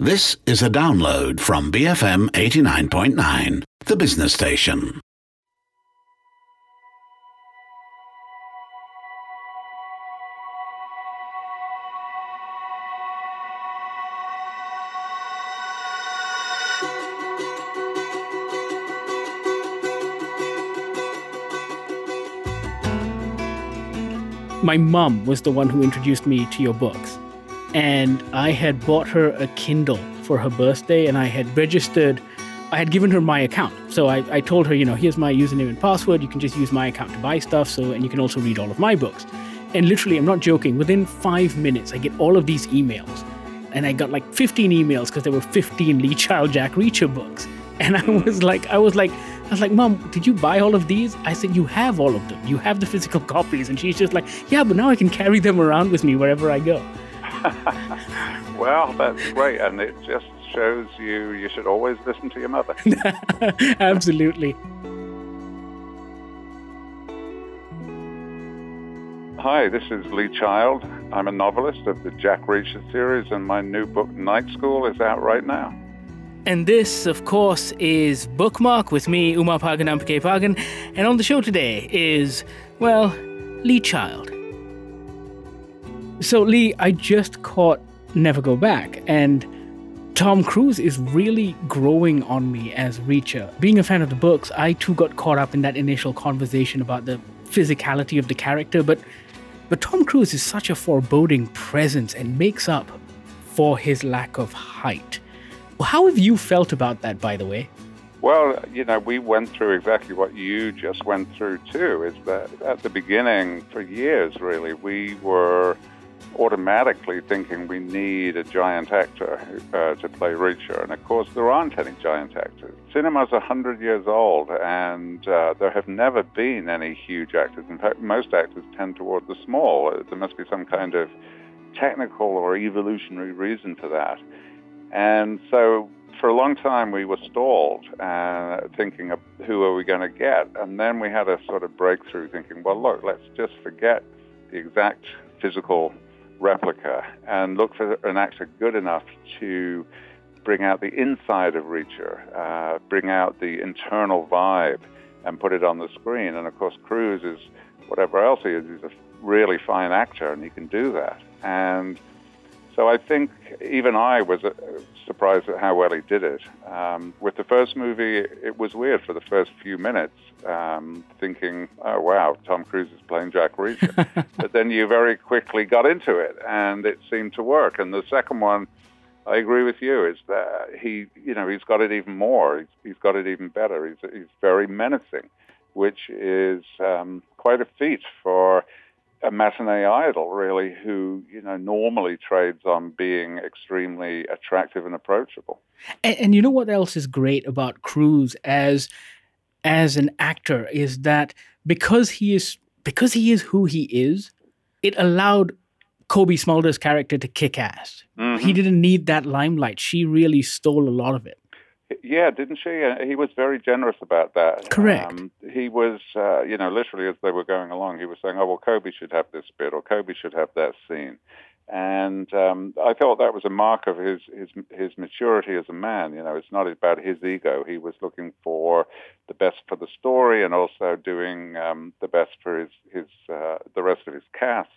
This is a download from BFM 89.9, the business station. My mum was the one who introduced me to your books and I had bought her a Kindle for her birthday, and I had registered. I had given her my account, so I, I told her, you know, here's my username and password. You can just use my account to buy stuff. So, and you can also read all of my books. And literally, I'm not joking. Within five minutes, I get all of these emails, and I got like 15 emails because there were 15 Lee Child Jack Reacher books. And I was like, I was like, I was like, Mom, did you buy all of these? I said, You have all of them. You have the physical copies. And she's just like, Yeah, but now I can carry them around with me wherever I go. well, that's great, and it just shows you you should always listen to your mother. Absolutely. Hi, this is Lee Child. I'm a novelist of the Jack Reacher series, and my new book, Night School, is out right now. And this, of course, is Bookmark with me, Umapagan Ampikaipakan. And on the show today is, well, Lee Child. So, Lee, I just caught Never Go Back, and Tom Cruise is really growing on me as Reacher. Being a fan of the books, I too got caught up in that initial conversation about the physicality of the character, but but Tom Cruise is such a foreboding presence and makes up for his lack of height. How have you felt about that, by the way? Well, you know, we went through exactly what you just went through too. Is that at the beginning, for years, really, we were automatically thinking we need a giant actor uh, to play Reacher. And of course, there aren't any giant actors. Cinema's 100 years old, and uh, there have never been any huge actors. In fact, most actors tend toward the small. There must be some kind of technical or evolutionary reason for that. And so for a long time we were stalled uh, thinking of who are we going to get and then we had a sort of breakthrough thinking well look let's just forget the exact physical replica and look for an actor good enough to bring out the inside of Reacher, uh, bring out the internal vibe, and put it on the screen. And of course, Cruise is whatever else he is, he's a really fine actor, and he can do that. And so I think even I was uh, surprised at how well he did it. Um, with the first movie, it was weird for the first few minutes, um, thinking, oh, wow, Tom Cruise is playing Jack Reacher. but then you very quickly got into it, and it seemed to work. And the second one, I agree with you, is that he, you know, he's got it even more. He's, he's got it even better. He's, he's very menacing, which is um, quite a feat for a matinee idol, really, who you know normally trades on being extremely attractive and approachable. And, and, you know what else is great about Cruise as as an actor is that because he is because he is who he is, it allowed Cobie Smulders' character to kick ass. Mm-hmm. He didn't need that limelight. She really stole a lot of it. Yeah, didn't she? He was very generous about that. Correct. Um, he was, uh, you know, literally as they were going along, he was saying, "Oh well, Cobie should have this bit, or Cobie should have that scene," and um, I thought that was a mark of his his his maturity as a man. You know, it's not about his ego. He was looking for the best for the story, and also doing um, the best for his his uh, the rest of his cast.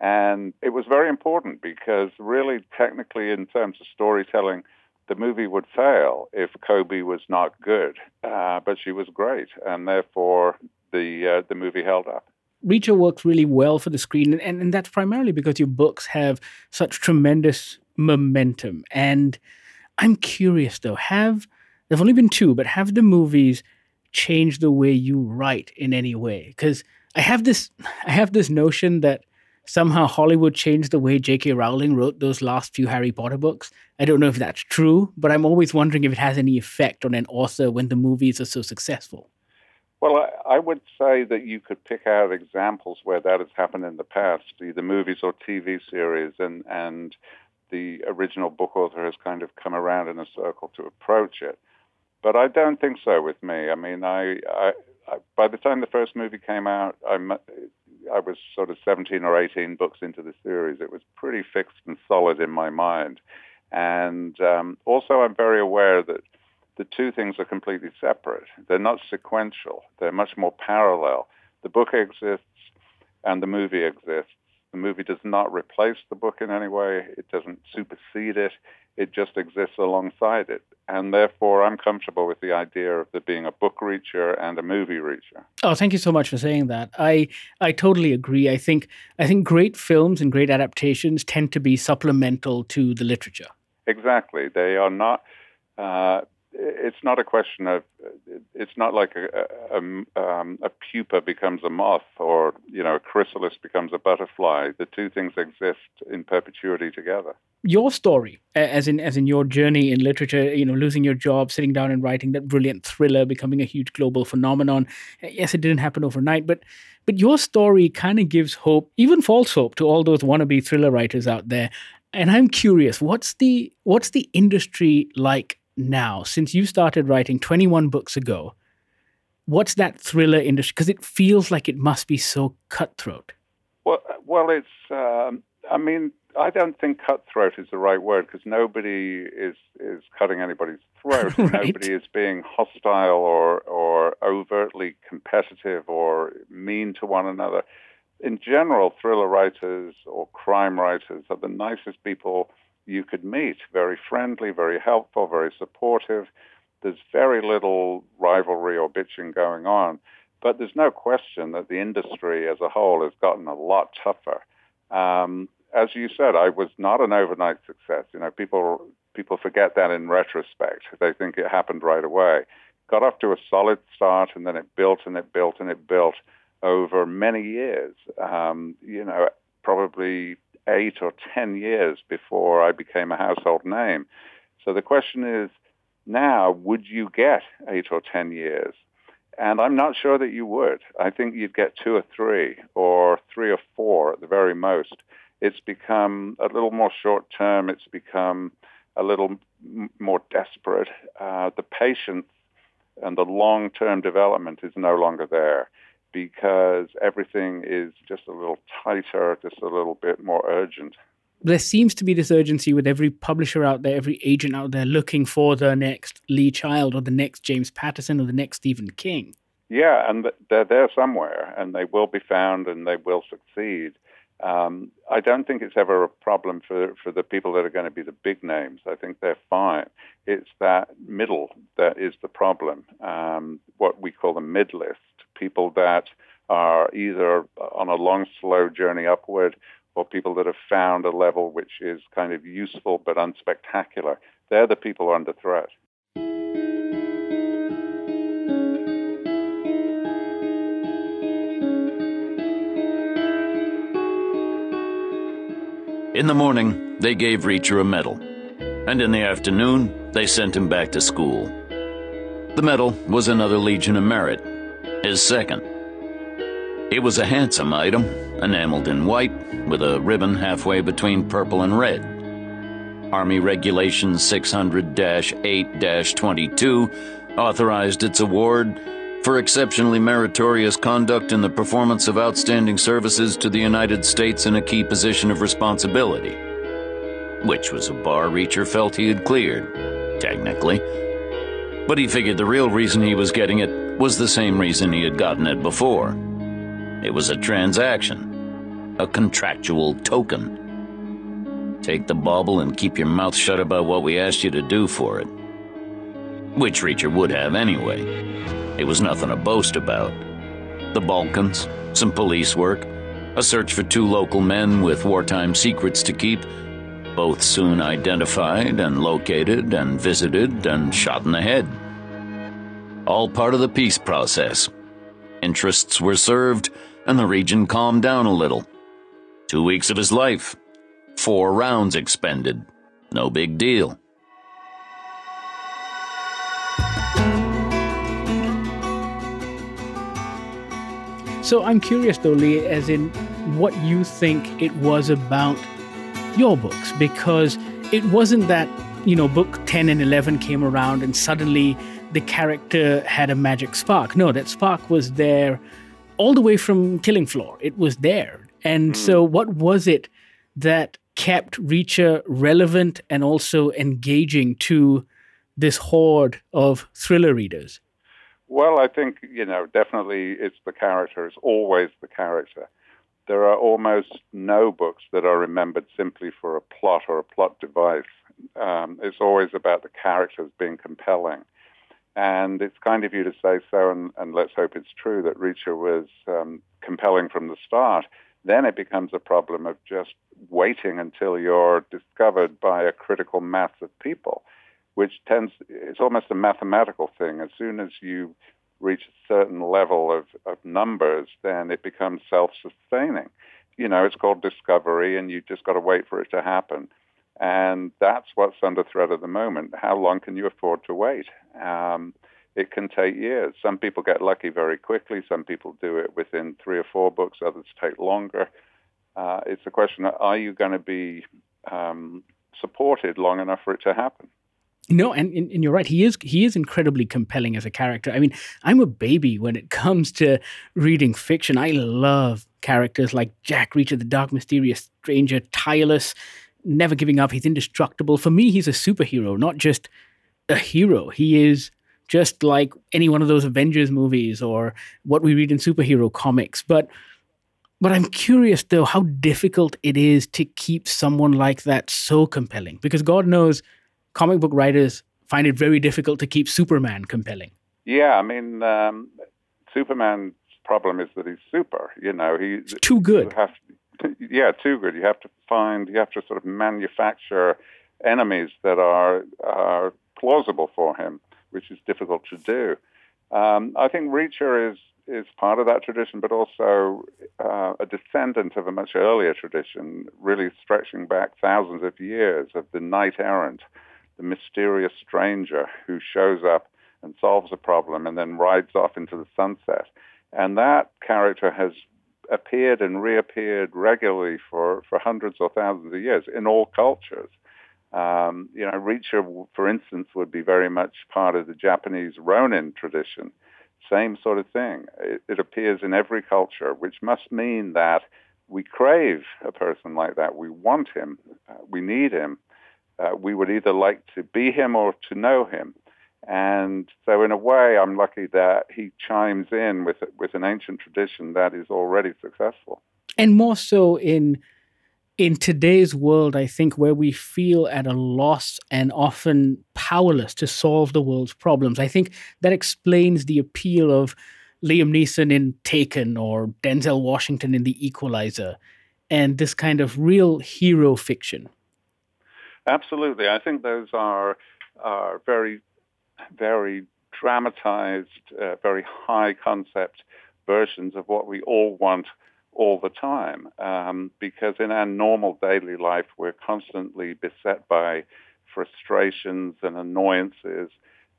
And it was very important because, really, technically, in terms of storytelling the movie would fail if Cobie was not good, uh, but she was great, and therefore the uh, the movie held up. Reacher works really well for the screen, and, and that's primarily because your books have such tremendous momentum. And I'm curious though, have there've only been two, but have the movies changed the way you write in any way? Because I have this I have this notion that somehow Hollywood changed the way J.K. Rowling wrote those last few Harry Potter books. I don't know if that's true, but I'm always wondering if it has any effect on an author when the movies are so successful. Well, I, I would say that you could pick out examples where that has happened in the past, either movies or TV series, and, and the original book author has kind of come around in a circle to approach it. But I don't think so with me. I mean, I, I, I by the time the first movie came out, I, I was sort of 17 or 18 books into the series. It was pretty fixed and solid in my mind. And um, also, I'm very aware that the two things are completely separate. They're not sequential, they're much more parallel. The book exists and the movie exists. The movie does not replace the book in any way, it doesn't supersede it, it just exists alongside it. And therefore, I'm comfortable with the idea of there being a book reacher and a movie reacher. Oh, thank you so much for saying that. I I totally agree. I think I think great films and great adaptations tend to be supplemental to the literature. Exactly. They are not. Uh, it's not a question of. It's not like a, a, um, a, pupa becomes a moth, or you know, a chrysalis becomes a butterfly. The two things exist in perpetuity together. Your story, as in as in your journey in literature, you know, losing your job, sitting down and writing that brilliant thriller, becoming a huge global phenomenon. Yes, it didn't happen overnight, but but your story kind of gives hope, even false hope, to all those wannabe thriller writers out there and I'm curious, what's the what's the industry like now since you started writing 21 books ago? What's that thriller industry? Because it feels like it must be so cutthroat. Well, well, it's. Um, I mean, I don't think cutthroat is the right word because nobody is is cutting anybody's throat. right. Nobody is being hostile or or overtly competitive or mean to one another in general, thriller writers or crime writers are the nicest people you could meet. Very friendly, very helpful, very supportive. There's very little rivalry or bitching going on. But there's no question that the industry as a whole has gotten a lot tougher. Um, as you said, I was not an overnight success. You know, people people forget that in retrospect. They think it happened right away. Got off to a solid start, and then it built and it built and it built over many years. Um, you know, probably eight or ten years before I became a household name. So the question is now, would you get eight or ten years? And I'm not sure that you would. I think you'd get two or three, or three or four at the very most. It's become a little more short term. It's become a little m- more desperate. Uh, the patience and the long term development is no longer there because everything is just a little tighter, just a little bit more urgent. There seems to be this urgency with every publisher out there, every agent out there looking for the next Lee Child or the next James Patterson or the next Stephen King. Yeah, and they're there somewhere, and they will be found and they will succeed. Um, I don't think it's ever a problem for, for the people that are going to be the big names. I think they're fine. It's that middle that is the problem, um, what we call the mid list people that are either on a long, slow journey upward or people that have found a level which is kind of useful but unspectacular. They're the people under threat. In the morning, they gave Reacher a medal, and in the afternoon, they sent him back to school. The medal was another Legion of Merit, his second. It was a handsome item, enameled in white, with a ribbon halfway between purple and red. Army Regulation 600 8 22 authorized its award for exceptionally meritorious conduct in the performance of outstanding services to the United States in a key position of responsibility, which was a bar Reacher felt he had cleared, technically. But he figured the real reason he was getting it was the same reason he had gotten it before. It was a transaction, a contractual token. Take the bauble and keep your mouth shut about what we asked you to do for it. Which Reacher would have anyway. It was nothing to boast about. The Balkans, some police work, a search for two local men with wartime secrets to keep, both soon identified and located and visited and shot in the head all part of the peace process. Interests were served, and the region calmed down a little. Two weeks of his life, four rounds expended. No big deal. So I'm curious though, Lee, as in what you think it was about your books, because it wasn't that, you know, book 10 and 11 came around and suddenly the character had a magic spark. No, that spark was there all the way from Killing Floor. It was there. And so, what was it that kept Reacher relevant and also engaging to this horde of thriller readers? Well, I think, you know, definitely it's the character, it's always the character. There are almost no books that are remembered simply for a plot or a plot device. Um, it's always about the characters being compelling. And it's kind of you to say so, and, and let's hope it's true that Reacher was um, compelling from the start. Then it becomes a problem of just waiting until you're discovered by a critical mass of people which tends, it's almost a mathematical thing. As soon as you reach a certain level of, of numbers, then it becomes self sustaining. You know, it's called discovery, and you just got to wait for it to happen. And that's what's under threat at the moment. How long can you afford to wait? Um, it can take years. Some people get lucky very quickly. Some people do it within three or four books. Others take longer. Uh, it's a question are you going to be um, supported long enough for it to happen? No, and, and you're right. He is he is incredibly compelling as a character. I mean, I'm a baby when it comes to reading fiction. I love characters like Jack Reacher, the dark, mysterious stranger, tireless, never giving up. He's indestructible. For me, he's a superhero, not just a hero. He is just like any one of those Avengers movies or what we read in superhero comics. But but I'm curious though how difficult it is to keep someone like that so compelling because God knows comic book writers find it very difficult to keep Superman compelling. Yeah, I mean, um, Superman's problem is that he's super. You know, he's too good. Have, yeah, too good. You have to find, you have to sort of manufacture enemies that are are plausible for him, which is difficult to do. Um, I think Reacher is is part of that tradition, but also uh, a descendant of a much earlier tradition, really stretching back thousands of years of the knight errant the mysterious stranger who shows up and solves a problem and then rides off into the sunset. And that character has appeared and reappeared regularly for, for hundreds or thousands of years in all cultures. Um, you know, Reacher, for instance, would be very much part of the Japanese Ronin tradition. Same sort of thing. It, it appears in every culture, which must mean that we crave a person like that. We want him. Uh, we need him uh, we would either like to be him or to know him. And so, in a way, I'm lucky that he chimes in with with an ancient tradition that is already successful. And more so in in today's world, I think where we feel at a loss and often powerless to solve the world's problems, I think that explains the appeal of Liam Neeson in Taken or Denzel Washington in The Equalizer, and this kind of real hero fiction. Absolutely. I think those are, are very, very dramatized, uh, very high concept versions of what we all want all the time. Um, because in our normal daily life, we're constantly beset by frustrations and annoyances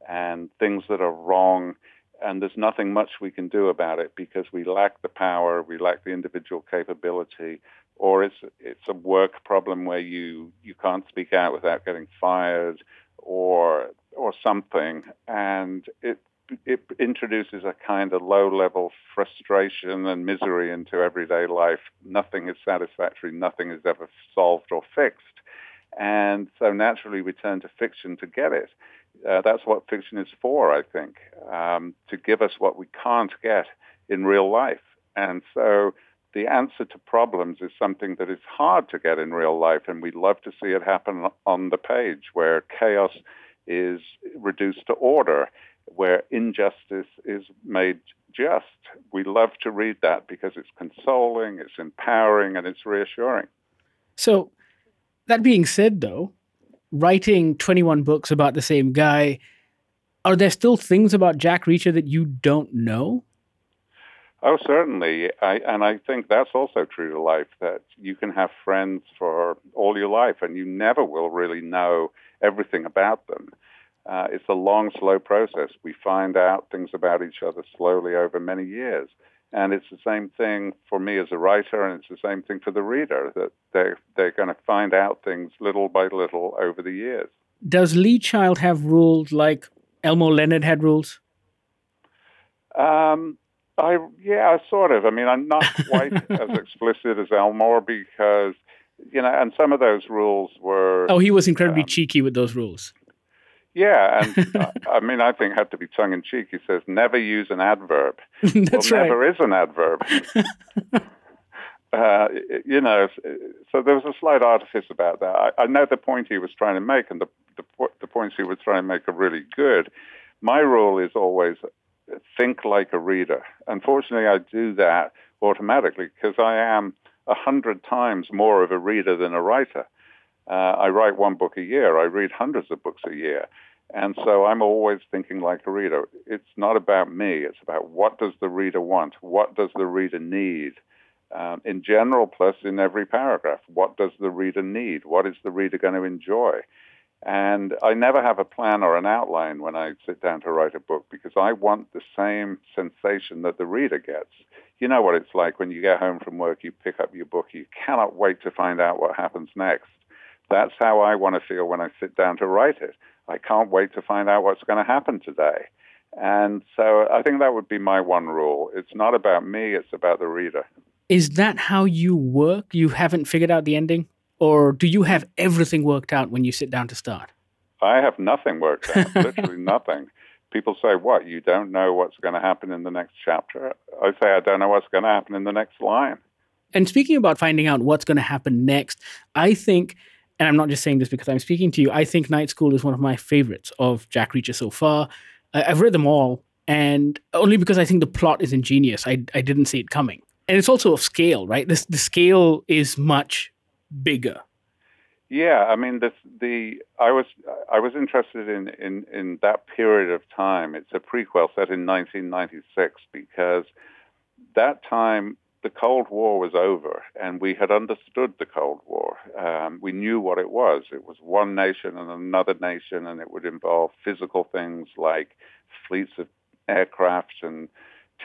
and things that are wrong. And there's nothing much we can do about it because we lack the power, we lack the individual capability or it's it's a work problem where you you can't speak out without getting fired, or or something, and it it introduces a kind of low level frustration and misery into everyday life. Nothing is satisfactory, nothing is ever solved or fixed. And so naturally we turn to fiction to get it. Uh, that's what fiction is for, I think, um, to give us what we can't get in real life. And so the answer to problems is something that is hard to get in real life, and we love to see it happen on the page where chaos is reduced to order, where injustice is made just. We love to read that because it's consoling, it's empowering, and it's reassuring. So, that being said, though, writing 21 books about the same guy, are there still things about Jack Reacher that you don't know? Oh, certainly. I, and I think that's also true to life that you can have friends for all your life and you never will really know everything about them. Uh, it's a long, slow process. We find out things about each other slowly over many years. And it's the same thing for me as a writer, and it's the same thing for the reader, that they're, they're going to find out things little by little over the years. Does Lee Child have rules like Elmore Leonard had rules? Um, I yeah, sort of. I mean, I'm not quite as explicit as Elmore because you know, and some of those rules were. Oh, he was incredibly um, cheeky with those rules. Yeah, and uh, I mean, I think had to be tongue in cheek. He says never use an adverb. That's well, right. Never is an adverb. uh, you know, so there was a slight artifice about that. I, I, know the point he was trying to make, and the, the the points he was trying to make are really good. My rule is always think like a reader. Unfortunately, I do that automatically because I am a hundred times more of a reader than a writer. Uh, I write one book a year. I read hundreds of books a year. And so I'm always thinking like a reader. It's not about me. It's about what does the reader want? What does the reader need? Um, in general, plus in every paragraph, what does the reader need? What is the reader going to enjoy? And I never have a plan or an outline when I sit down to write a book because I want the same sensation that the reader gets. You know what it's like when you get home from work, you pick up your book, you cannot wait to find out what happens next. That's how I want to feel when I sit down to write it. I can't wait to find out what's going to happen today. And so I think that would be my one rule. It's not about me, it's about the reader. Is that how you work? You haven't figured out the ending? Or do you have everything worked out when you sit down to start? I have nothing worked out, literally nothing. People say, What? You don't know what's going to happen in the next chapter? I say, I don't know what's going to happen in the next line. And speaking about finding out what's going to happen next, I think and I'm not just saying this because I'm speaking to you, I think Night School is one of my favorites of Jack Reacher so far. I've read them all, and only because I think the plot is ingenious. I, I didn't see it coming. And it's also of scale, right? This, the scale is much bigger. Yeah, I mean, the, the I was I was interested in, in, in that period of time. It's a prequel set in 1996 because that time the Cold War was over, and we had understood the Cold War. Um, we knew what it was. It was one nation and another nation, and it would involve physical things like fleets of aircraft and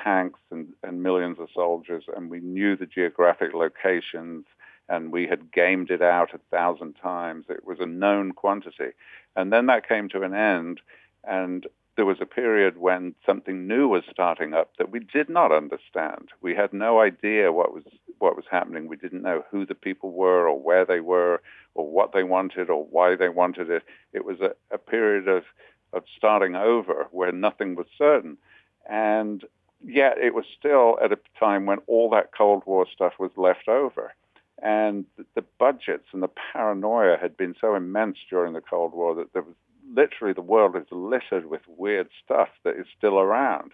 tanks and, and millions of soldiers. And we knew the geographic locations, and we had gamed it out a thousand times. It was a known quantity. And then that came to an end, and there was a period when something new was starting up that we did not understand. We had no idea what was what was happening. We didn't know who the people were or where they were or what they wanted or why they wanted it. It was a, a period of of starting over where nothing was certain. And yet it was still at a time when all that Cold War stuff was left over. And the budgets and the paranoia had been so immense during the Cold War that there was literally the world is littered with weird stuff that is still around.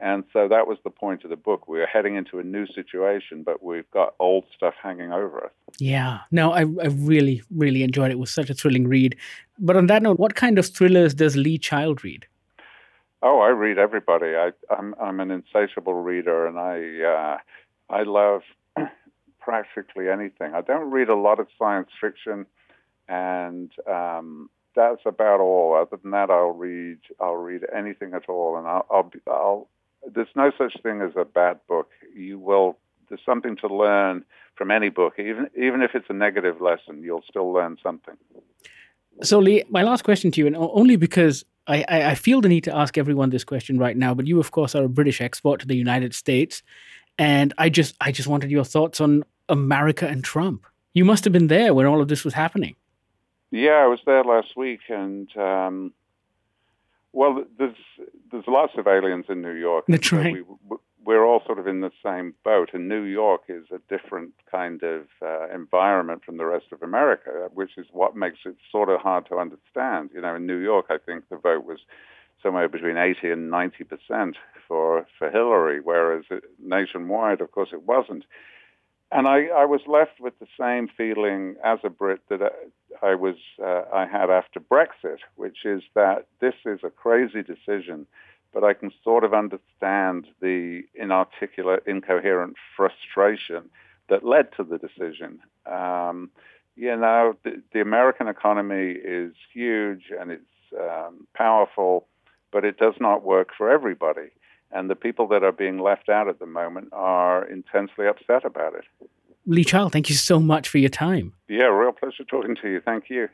And so that was the point of the book. We are heading into a new situation, but we've got old stuff hanging over us. Yeah. No, I, I really, really enjoyed it. It was such a thrilling read. But on that note, what kind of thrillers does Lee Child read? Oh, I read everybody. I, I'm I'm an insatiable reader, and I uh, I love practically anything. I don't read a lot of science fiction, and um, that's about all. Other than that, I'll read I'll read anything at all, and I'll, I'll, I'll there's no such thing as a bad book. You will there's something to learn from any book, even even if it's a negative lesson, you'll still learn something. So, Lee, my last question to you, and only because I, I, I feel the need to ask everyone this question right now, but you, of course, are a British export to the United States, and I just I just wanted your thoughts on America and Trump. You must have been there when all of this was happening. Yeah, I was there last week, and um, well, there's there's lots of aliens in New York. That's right. We, we're all sort of in the same boat, and New York is a different kind of uh, environment from the rest of America, which is what makes it sort of hard to understand. You know, in New York, I think the vote was somewhere between 80 and 90 percent for for Hillary, whereas it, nationwide, of course, it wasn't. And I, I was left with the same feeling as a Brit that I was uh, I had after Brexit, which is that this is a crazy decision, but I can sort of understand the inarticulate, incoherent frustration that led to the decision. Um, you know, the, the, American economy is huge and it's um, powerful, but it does not work for everybody. And the people that are being left out at the moment are intensely upset about it. Lee Child, thank you so much for your time. Yeah, real pleasure talking to you. Thank you.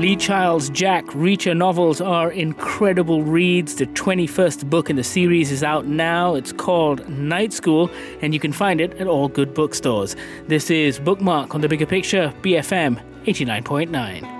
Lee Child's Jack Reacher novels are incredible reads. The 21st book in the series is out now. It's called Night School, and you can find it at all good bookstores. This is Bookmark on the Bigger Picture, BFM 89.9.